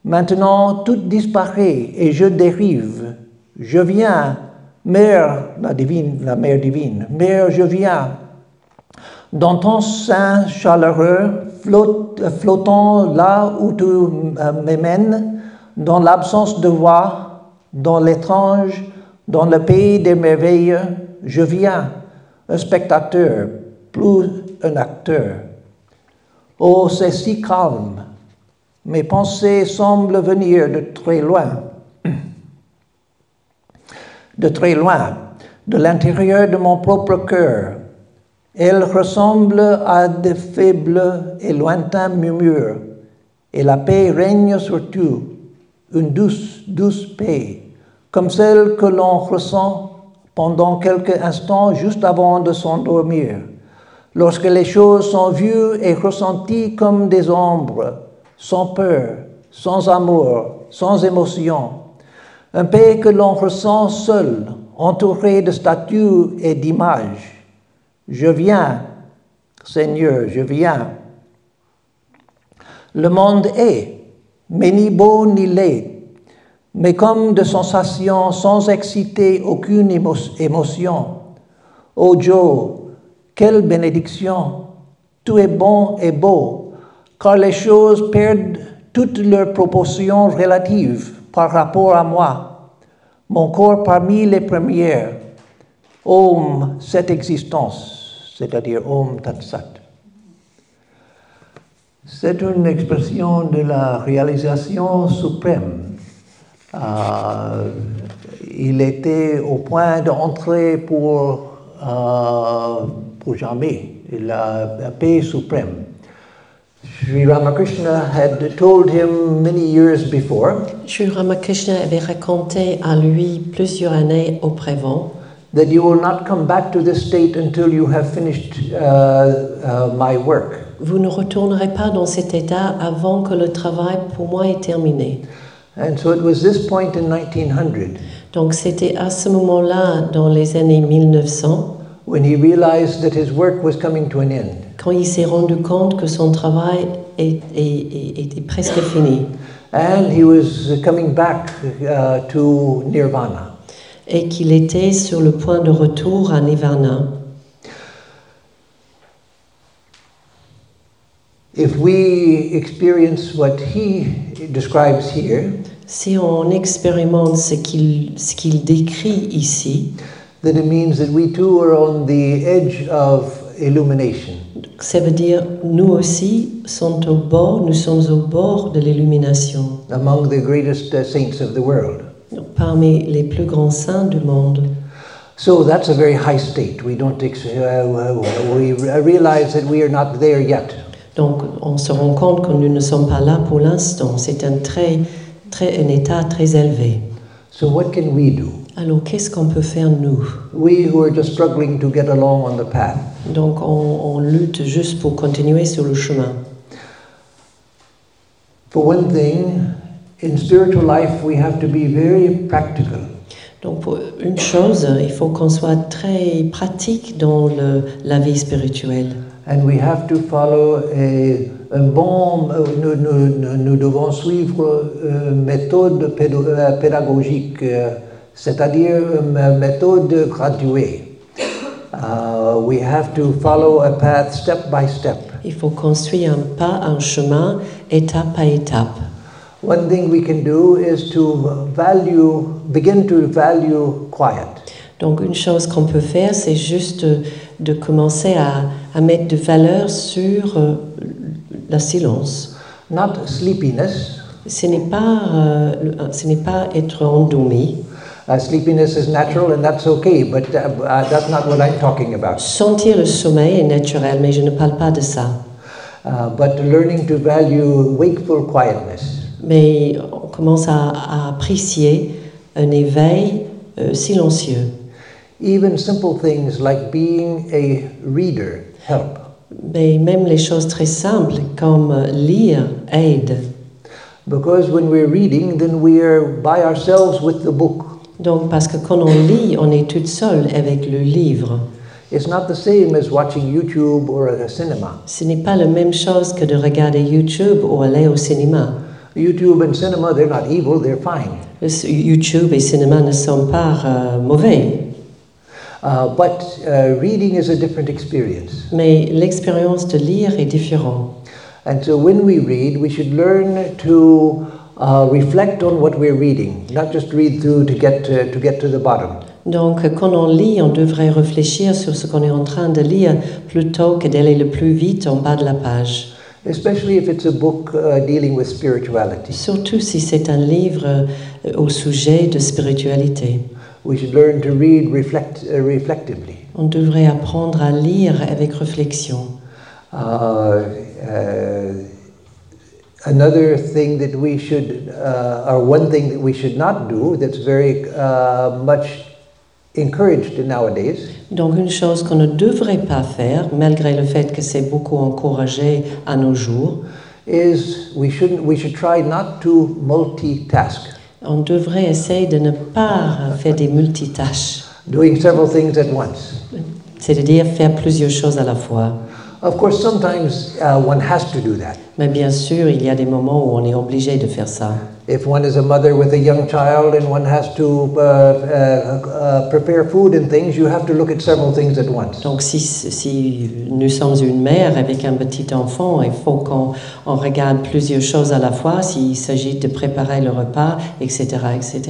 Maintenant, tout disparaît et je dérive. Je viens, Mère, la divine, la Mère divine, Mère, je viens. Dans ton sein chaleureux, flottant là où tu euh, m'amènes, dans l'absence de voix, dans l'étrange, dans le pays des merveilles, je viens, un spectateur, plus un acteur. Oh, c'est si calme. Mes pensées semblent venir de très loin. De très loin, de l'intérieur de mon propre cœur. Elles ressemblent à de faibles et lointains murmures. Et la paix règne sur tout, une douce, douce paix, comme celle que l'on ressent pendant quelques instants juste avant de s'endormir, lorsque les choses sont vues et ressenties comme des ombres, sans peur, sans amour, sans émotion. Un paix que l'on ressent seul, entouré de statues et d'images. Je viens, Seigneur, je viens. Le monde est, mais ni beau ni laid, mais comme de sensations sans exciter aucune émo- émotion. Oh Joe, quelle bénédiction! Tout est bon et beau, car les choses perdent toutes leurs proportions relatives par rapport à moi, mon corps parmi les premières. Om, cette existence, c'est-à-dire Om Tat Sat. C'est une expression de la réalisation suprême. Euh, il était au point d'entrer pour, euh, pour jamais la, paix suprême. Sri Ramakrishna Sri Ramakrishna avait raconté à lui plusieurs années auparavant that you will not come back to this state until you have finished uh, uh, my work. Vous ne retournerez pas dans cet état avant que le travail pour moi est terminé. And so it was this point in 1900 Donc c'était à ce moment-là, dans les années 1900, when he realized that his work was coming to an end. quand il s'est rendu compte que son travail est- est- est- était presque fini And he was coming back uh, to nirvana. Et qu'il était sur le point de retour à Nirvana. If we experience what he describes here, Si on expérimente ce qu'il ce qu'il décrit ici, then it means that we too are on the edge of illumination. ça veut dire nous aussi sommes au bord, nous sommes au bord de l'illumination, among the greatest uh, saints of the world. Parmi les plus grands saints du monde. So that's a very high state. We don't uh, we realize that we are not there yet. Donc on se rend compte que nous ne sommes pas là pour l'instant. C'est un, très, très, un état très élevé. So what can we do? Alors qu'est-ce qu'on peut faire nous? We who are just struggling to get along on the path. Donc on, on lutte juste pour continuer sur le chemin. For one thing, in spiritual life, we have to be very practical. Donc une chose, il faut qu'on soit très pratique dans le- la vie spirituelle. And we have to follow a, un bon, euh, nous, nous- nous- devons suivre une méthode pédo- euh, pédagogique, euh, c'est-à-dire une méthode graduée. Uh, we have to follow a path step by step. Il faut construire un pas, un chemin, étape à étape. One thing we can do is to value, begin to value quiet. Donc une chose qu'on peut faire, c'est juste de, commencer à, à mettre de valeur sur euh, le silence. Not sleepiness. Ce n'est pas, euh, le- ce n'est pas être endormi. Uh, sleepiness is natural and that's okay, but uh, uh, that's not what I'm talking about. Sentir le sommeil est naturel, mais je ne parle pas de ça. Uh, but learning to value wakeful quietness. Mais on commence à, à apprécier un éveil euh, silencieux. Even simple things like being a reader help. Mais même les choses très simples comme euh, lire aident. Because when we're reading, then we are by ourselves with the book. Donc, parce que quand on lit, on est toute seule avec le livre. It's not the same as watching YouTube or a cinema. Ce n'est pas la même chose que de regarder YouTube ou aller au cinéma. YouTube and cinema, they're not evil, they're fine. YouTube et cinéma ne sont pas euh, mauvais, Uh, but uh, reading is a different experience. mais l'expérience de lire est différente. And so when we read, we should learn to uh, reflect on what we're reading, not just read through to get to, to get to the bottom. Donc, quand on lit, on devrait réfléchir sur ce qu'on est en train de lire plutôt que d'aller le plus vite en bas de la page. Especially if it's a book uh, dealing with spirituality. Surtout si c'est un livre euh, au sujet de spiritualité. We should learn to read reflect, uh, reflectively. On devrait apprendre à lire avec réflexion. Uh, uh, another thing that we should, uh, or one thing that we should not do that's very uh, much encouraged nowadays. Donc une chose qu'on ne devrait pas faire, malgré le fait que c'est beaucoup encouragé à nos jours, is we shouldn't we should try not to multitask. on devrait essayer de ne pas faire des multitâches, doing several things at once. C'est-à-dire faire plusieurs choses à la fois. Of course sometimes uh, one has to do that Mais bien sûr, il y a des moments où on est obligé de faire ça. if one is a mother with a young child and one has to uh, uh, uh, prepare food and things you have to look at several things at once Donc si, si nous sommes une mère avec un petit enfant, il faut qu'on on regarde plusieurs choses à la fois, s'il s'agit de préparer le repas, etc., etc.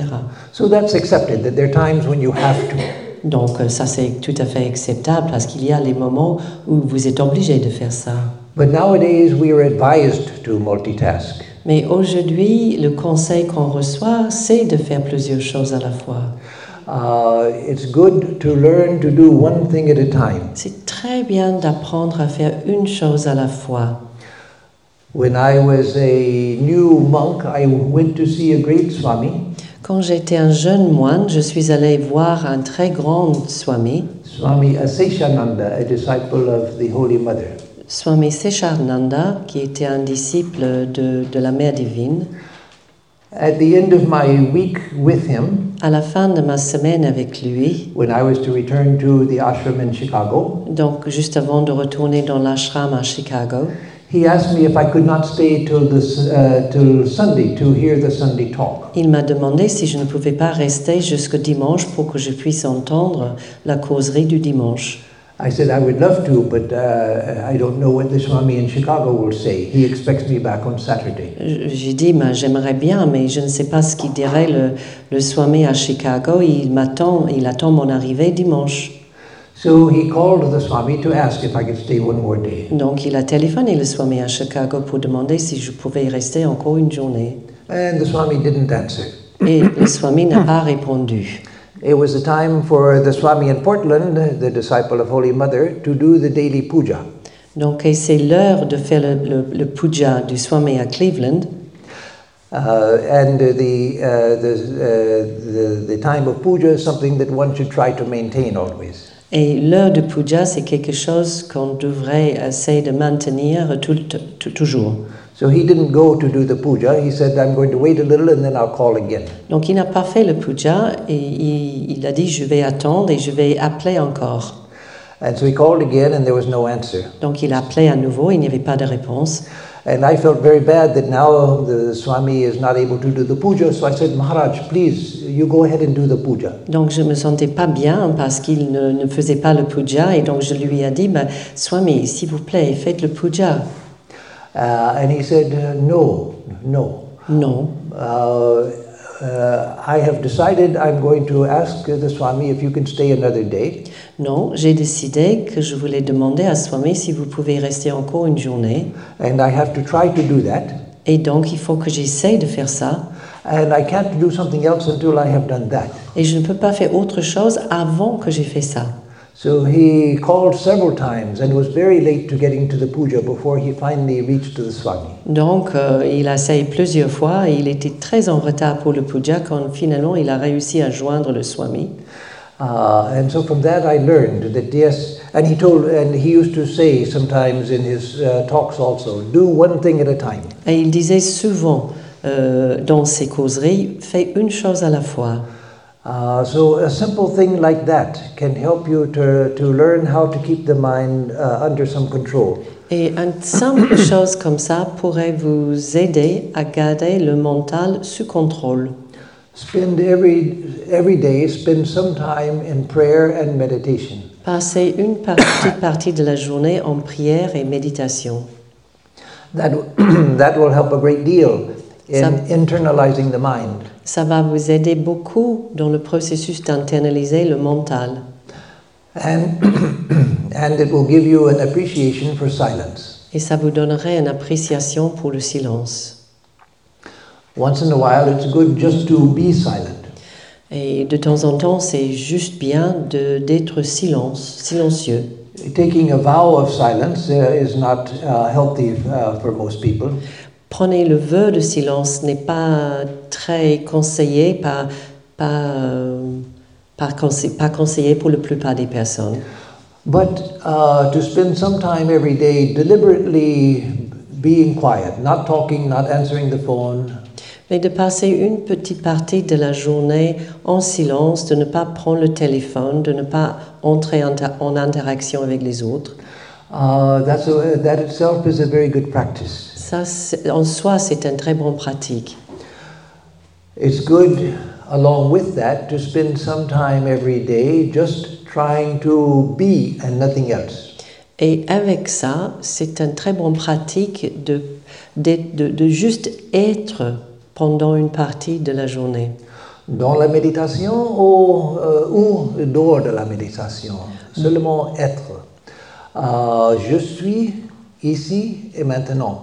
so that's accepted that there are times when you have to Donc euh, ça c'est tout à fait acceptable parce qu'il y a les moments où vous êtes obligé de faire ça. but nowadays we are advised to multitask Mais aujourd'hui, le conseil qu'on reçoit, c'est de faire plusieurs choses à la fois. uh, it's good to learn to do one thing at a time C'est très bien d'apprendre à faire une chose à la fois. When I was a new monk, I went to see a great Swami, Quand j'étais un jeune moine, je suis allé voir un très grand Swami, Swami Aseshananda, a disciple of the Holy Mother. Swami Seshananda, qui était un disciple de, de la Mère divine. At the end of my week with him, À la fin de ma semaine avec lui, when I was to return to the ashram in Chicago, donc juste avant de retourner dans l'ashram à Chicago, he asked me if I could not stay till, this, uh, till Sunday to hear the Sunday talk. il m'a demandé si je ne pouvais pas rester jusqu'au dimanche pour que je puisse entendre la causerie du dimanche. I said I would love to, but uh, I don't know what the Swami in Chicago will say. He expects me back on Saturday. J'ai dit, ben, j'aimerais bien, mais je ne sais pas ce qu'il dirait le, le Swami à Chicago. Il m'attend, il attend mon arrivée dimanche. So he called the Swami to ask if I could stay one more day. Donc il a téléphoné le Swami à Chicago pour demander si je pouvais y rester encore une journée. And the Swami didn't answer. Et le Swami n'a pas répondu. It was a time for the Swami in Portland, the disciple of Holy Mother, to do the daily puja. Donc c'est l'heure de faire le, le- le puja du Swami à Cleveland. Uh, and the, uh, the, uh, the, the time of puja is something that one should try to maintain always. Et l'heure de puja, c'est quelque chose qu'on devrait essayer de maintenir tout, tout- toujours. So he didn't go to do the puja. He said, I'm going to wait a little and then I'll call again. Donc il n'a pas fait le puja et il, il a dit je vais attendre et je vais appeler encore. And so he called again and there was no answer. Donc il a appelé à nouveau, il n'y avait pas de réponse. And I felt very bad that now the Swami is not able to do the puja. So I said, Maharaj, please, you go ahead and do the puja. Donc je me sentais pas bien parce qu'il ne, ne faisait pas le puja et donc je lui ai dit ben, Swami, s'il vous plaît, faites le puja. Uh, and he said, uh, no, no. Non. Uh, I have decided I'm going to ask the Swami if you can stay another day. Non, j'ai décidé que je voulais demander à Swami si vous pouvez rester encore une journée. And I have to try to do that. Et donc il faut que j'essaye de faire ça. And I can't do something else until I have done that. Et je ne peux pas faire autre chose avant que j'ai fait ça. So he called several times and was very late to getting to the puja before he finally reached to the Swami. Donc euh, il a essayé plusieurs fois et il était très en retard pour le puja quand finalement il a réussi à joindre le Swami. Uh, and so from that I learned that yes, and he told, and he used to say sometimes in his uh, talks also, do one thing at a time. Et il disait souvent euh, dans ses causeries fait une chose à la fois. Uh, so a simple thing like that can help you to, to learn how to keep the mind uh, under some control. Et une simple [coughs] chose comme ça pourrait vous aider à garder le mental sous contrôle. Spend every, every day, spend some time in prayer and meditation. Passez une [coughs] petite partie de la journée en prière et méditation. That, [clears throat] that will help a great deal in Ça- internalizing the mind. Ça va vous aider beaucoup dans le processus d'internaliser le mental. And, [coughs] and it will give you an appreciation for silence. Et ça vous donnerait une appréciation pour le silence. Once in a while, it's good just to be silent. Et de temps en temps, c'est juste bien d'être silence, silencieux. Taking a vow of silence uh, is not uh, healthy uh, for most people. Prenez le vœu de silence n'est pas très conseillé, pas, pas, euh, pas, conse- pas conseillé pour la plupart des personnes. But uh, to spend some time every day deliberately being quiet, not talking, not answering the phone, Mais de passer une petite partie de la journée en silence, de ne pas prendre le téléphone, de ne pas entrer en, interaction avec les autres, uh, that's a, that itself is a very good practice. Ça, en soi, c'est une très bonne pratique. It's good, along with that, to spend some time every day just trying to be and nothing else. Et avec ça, c'est une très bonne pratique de, de, de- de juste être pendant une partie de la journée. Dans la méditation ou, euh, ou dehors de la méditation, seulement être. Euh, je suis ici et maintenant.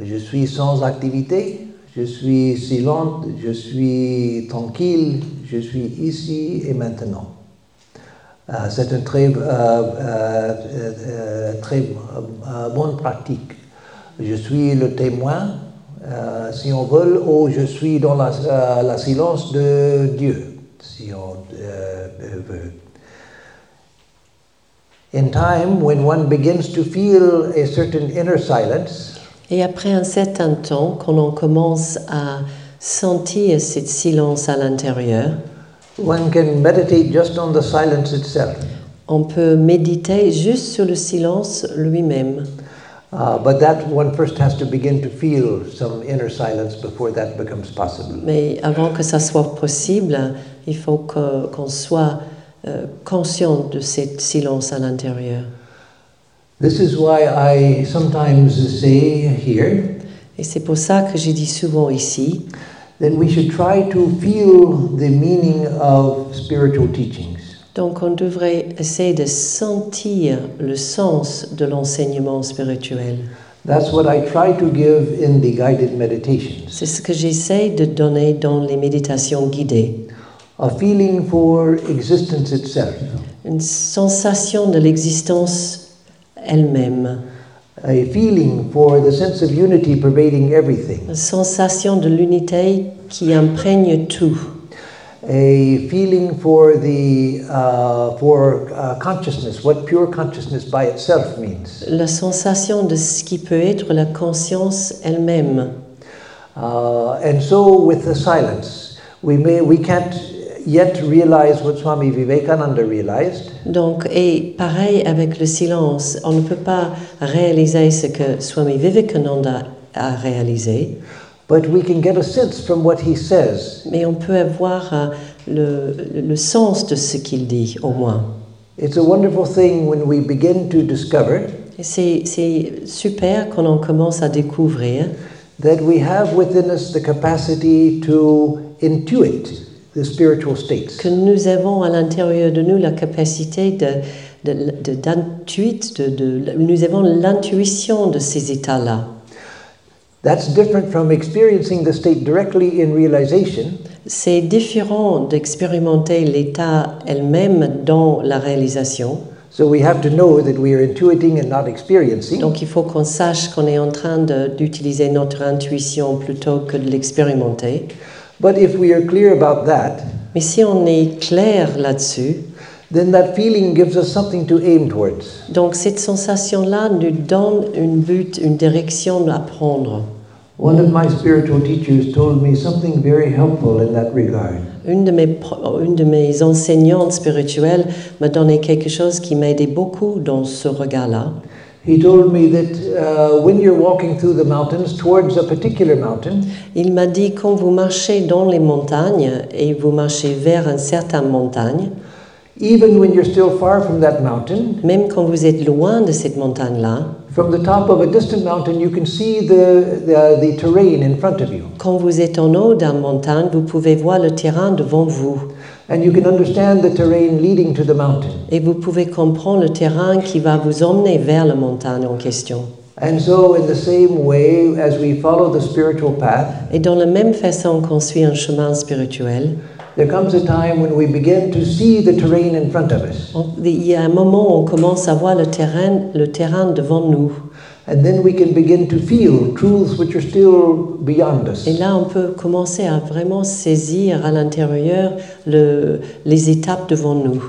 Je suis sans activité, je suis silente, je suis tranquille, je suis ici et maintenant. Euh, C'est une très, euh, euh, très bonne pratique. Je suis le témoin, si on veut, ou je suis dans la, silence de Dieu, si on veut. Time, when one begins to feel a certain inner silence, Et après un certain temps, quand on commence à sentir ce silence à l'intérieur, one can meditate just on the silence itself. on peut méditer juste sur le silence lui-même. Uh, but that one first has to begin to feel some inner silence before that becomes possible. Mais avant que ça soit possible, il faut qu'on soit euh, conscient de ce silence à l'intérieur. This is why I sometimes say here Et c'est pour ça que j'ai dit souvent ici that we should try to feel the meaning of spiritual teachings. Donc on devrait essayer de sentir le sens de l'enseignement spirituel. That's what I try to give in the guided meditations. C'est ce que j'essaie de donner dans les méditations guidées. A feeling for existence itself, Une sensation de l'existence elle-même. a feeling for the sense of unity pervading everything, Une sensation de l'unité qui imprègne tout. a feeling for the uh, for uh, consciousness, what pure consciousness by itself means, La sensation de ce qui peut être la conscience elle-même. uh, and so with the silence, we may we can't yet realize what Swami Vivekananda realized. Donc, et pareil avec le silence, on ne peut pas réaliser ce que Swami Vivekananda a réalisé, But we can get a sense from what he says. mais on peut avoir euh, le, le sens de ce qu'il dit, au moins. It's a wonderful thing when we begin to discover c'est super quand on commence à découvrir that we have within us the capacity to intuit the spiritual states. que nous avons à l'intérieur de nous la capacité de, de, de- de- de- nous avons l'intuition de ces états-là. That's different from experiencing the state directly in realization, C'est différent d'expérimenter l'état elle-même dans la réalisation. so we have to know that we are intuiting and not experiencing. Donc il faut qu'on sache qu'on est en train d'utiliser notre intuition plutôt que de l'expérimenter. But if we are clear about that, Mais si on est clair là-dessus, then that feeling gives us something to aim towards. donc cette sensation-là nous donne une but, une direction à prendre. One of my spiritual teachers told me something very helpful in that regard. Une de, mes, une de mes enseignantes spirituelles m'a donné quelque chose qui m'a aidé beaucoup dans ce regard-là. He told me that uh, when you're walking through the mountains towards a particular mountain, Il m'a dit quand vous marchez dans les montagnes et vous marchez vers une certaine montagne, even when you're still far from that mountain, même quand vous êtes loin de cette montagne-là, from the top of a distant mountain, you can see the, the, the terrain in front of you. quand vous êtes en haut d'une montagne, vous pouvez voir le terrain devant vous And you can understand the terrain leading to the mountain. et vous pouvez comprendre le terrain qui va vous emmener vers la montagne en question. And so, in the same way, as we follow the spiritual path, Et dans la même façon qu'on suit un chemin spirituel, there comes a time when we begin to see the terrain in front of us. on- il y a un moment où on commence à voir le terrain, le terrain devant nous. And then we can begin to feel truths which are still beyond us. Et là, on peut commencer à vraiment saisir à l'intérieur le- les étapes devant nous.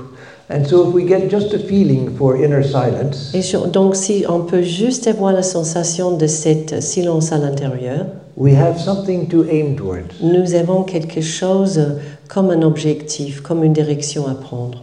And so, if we get just a feeling for inner silence, Et sur- donc, si on peut juste avoir la sensation de cette silence à l'intérieur, we have something to aim towards. nous avons quelque chose comme un objectif, comme une direction à prendre.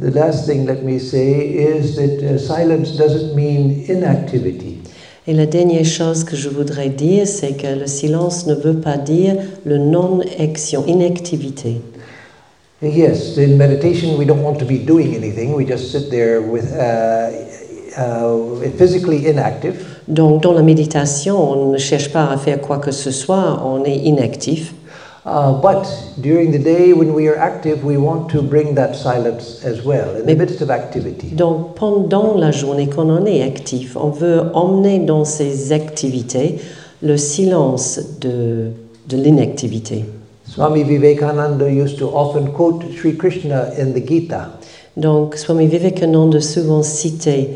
The last thing, let me say, is that uh, silence doesn't mean inactivity. Et la dernière chose que je voudrais dire, c'est que le silence ne veut pas dire le non-action, inactivité. Yes, in meditation, we don't want to be doing anything. We just sit there with uh, uh, physically inactive. Donc, dans la méditation, on ne cherche pas à faire quoi que ce soit, on est inactif. Uh, but during the day, when we are active, we want to bring that silence as well in the Mais- midst of activity. Donc, pendant la journée, quand on est actif, on veut emmener dans ces activités le silence de, de l'inactivité. Swami Vivekananda used to often quote Sri Krishna in the Gita. Donc, Swami Vivekananda souvent cité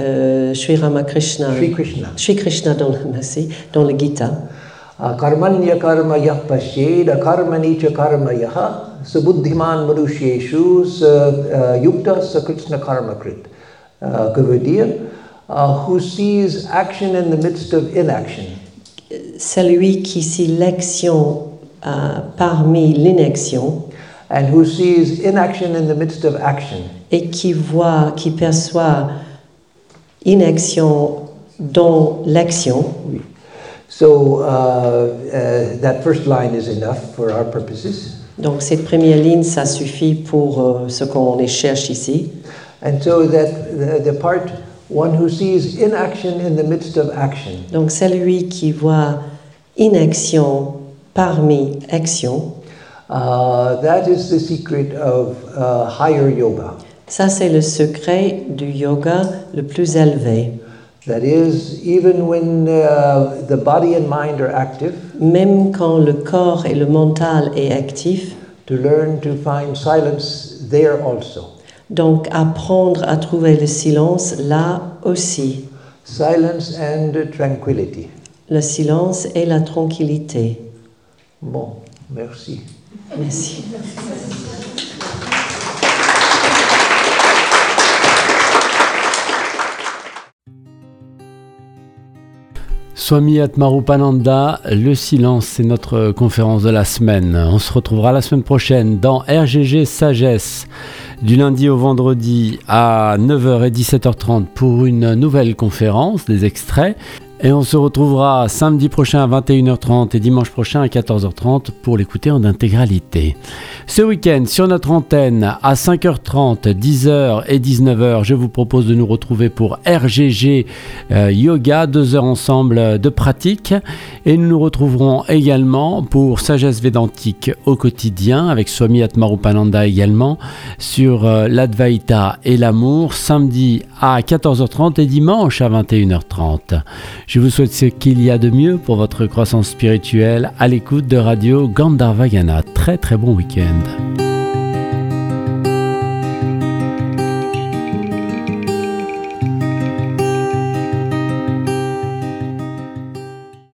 euh, Sri Ramakrishna, Sri Krishna. Sri Krishna dans, merci, dans le Gita. Uh, Karmanya karma yah pashed, karmani cha karma yaha, sabuddhiman manushyeshu, sa uh, yukta sa krishna karma krit. Uh, uh, who sees action in the midst of inaction. Celui qui suit l'action euh, parmi l'inaction and who sees inaction in the midst of action. et qui voit, qui perçoit inaction dans l'action. So uh, uh, that first line is enough for our purposes. Donc cette première ligne, ça suffit pour euh, ce qu'on cherche ici. And so that the, the part, one who sees inaction in the midst of action. Donc celui qui voit inaction parmi action, Uh, that is the secret of uh, higher yoga. ça c'est le secret du yoga le plus élevé. That is, even when uh, the body and mind are active, Même quand le corps et le mental est actif, to learn to find silence there also. donc apprendre à trouver le silence là aussi. Silence and tranquility. Le silence et la tranquillité. Bon, merci. Merci. Swami Atmarupananda, le silence, c'est notre conférence de la semaine. On se retrouvera la semaine prochaine dans RGG Sagesse, du lundi au vendredi à 9h et 17h30 pour une nouvelle conférence, des extraits. Et on se retrouvera samedi prochain à 21h30 et dimanche prochain à 14h30 pour l'écouter en intégralité. Ce week-end, sur notre antenne, à 5h30, 10h et 19h, je vous propose de nous retrouver pour RGG euh, Yoga, deux heures ensemble de pratique. Et nous nous retrouverons également pour Sagesse Védantique au quotidien, avec Swami Atmarupananda également, sur euh, l'Advaita et l'amour, samedi à 14h30 et dimanche à 21h30. Je vous souhaite ce qu'il y a de mieux pour votre croissance spirituelle à l'écoute de Radio Gandharvagana. Très très bon week-end.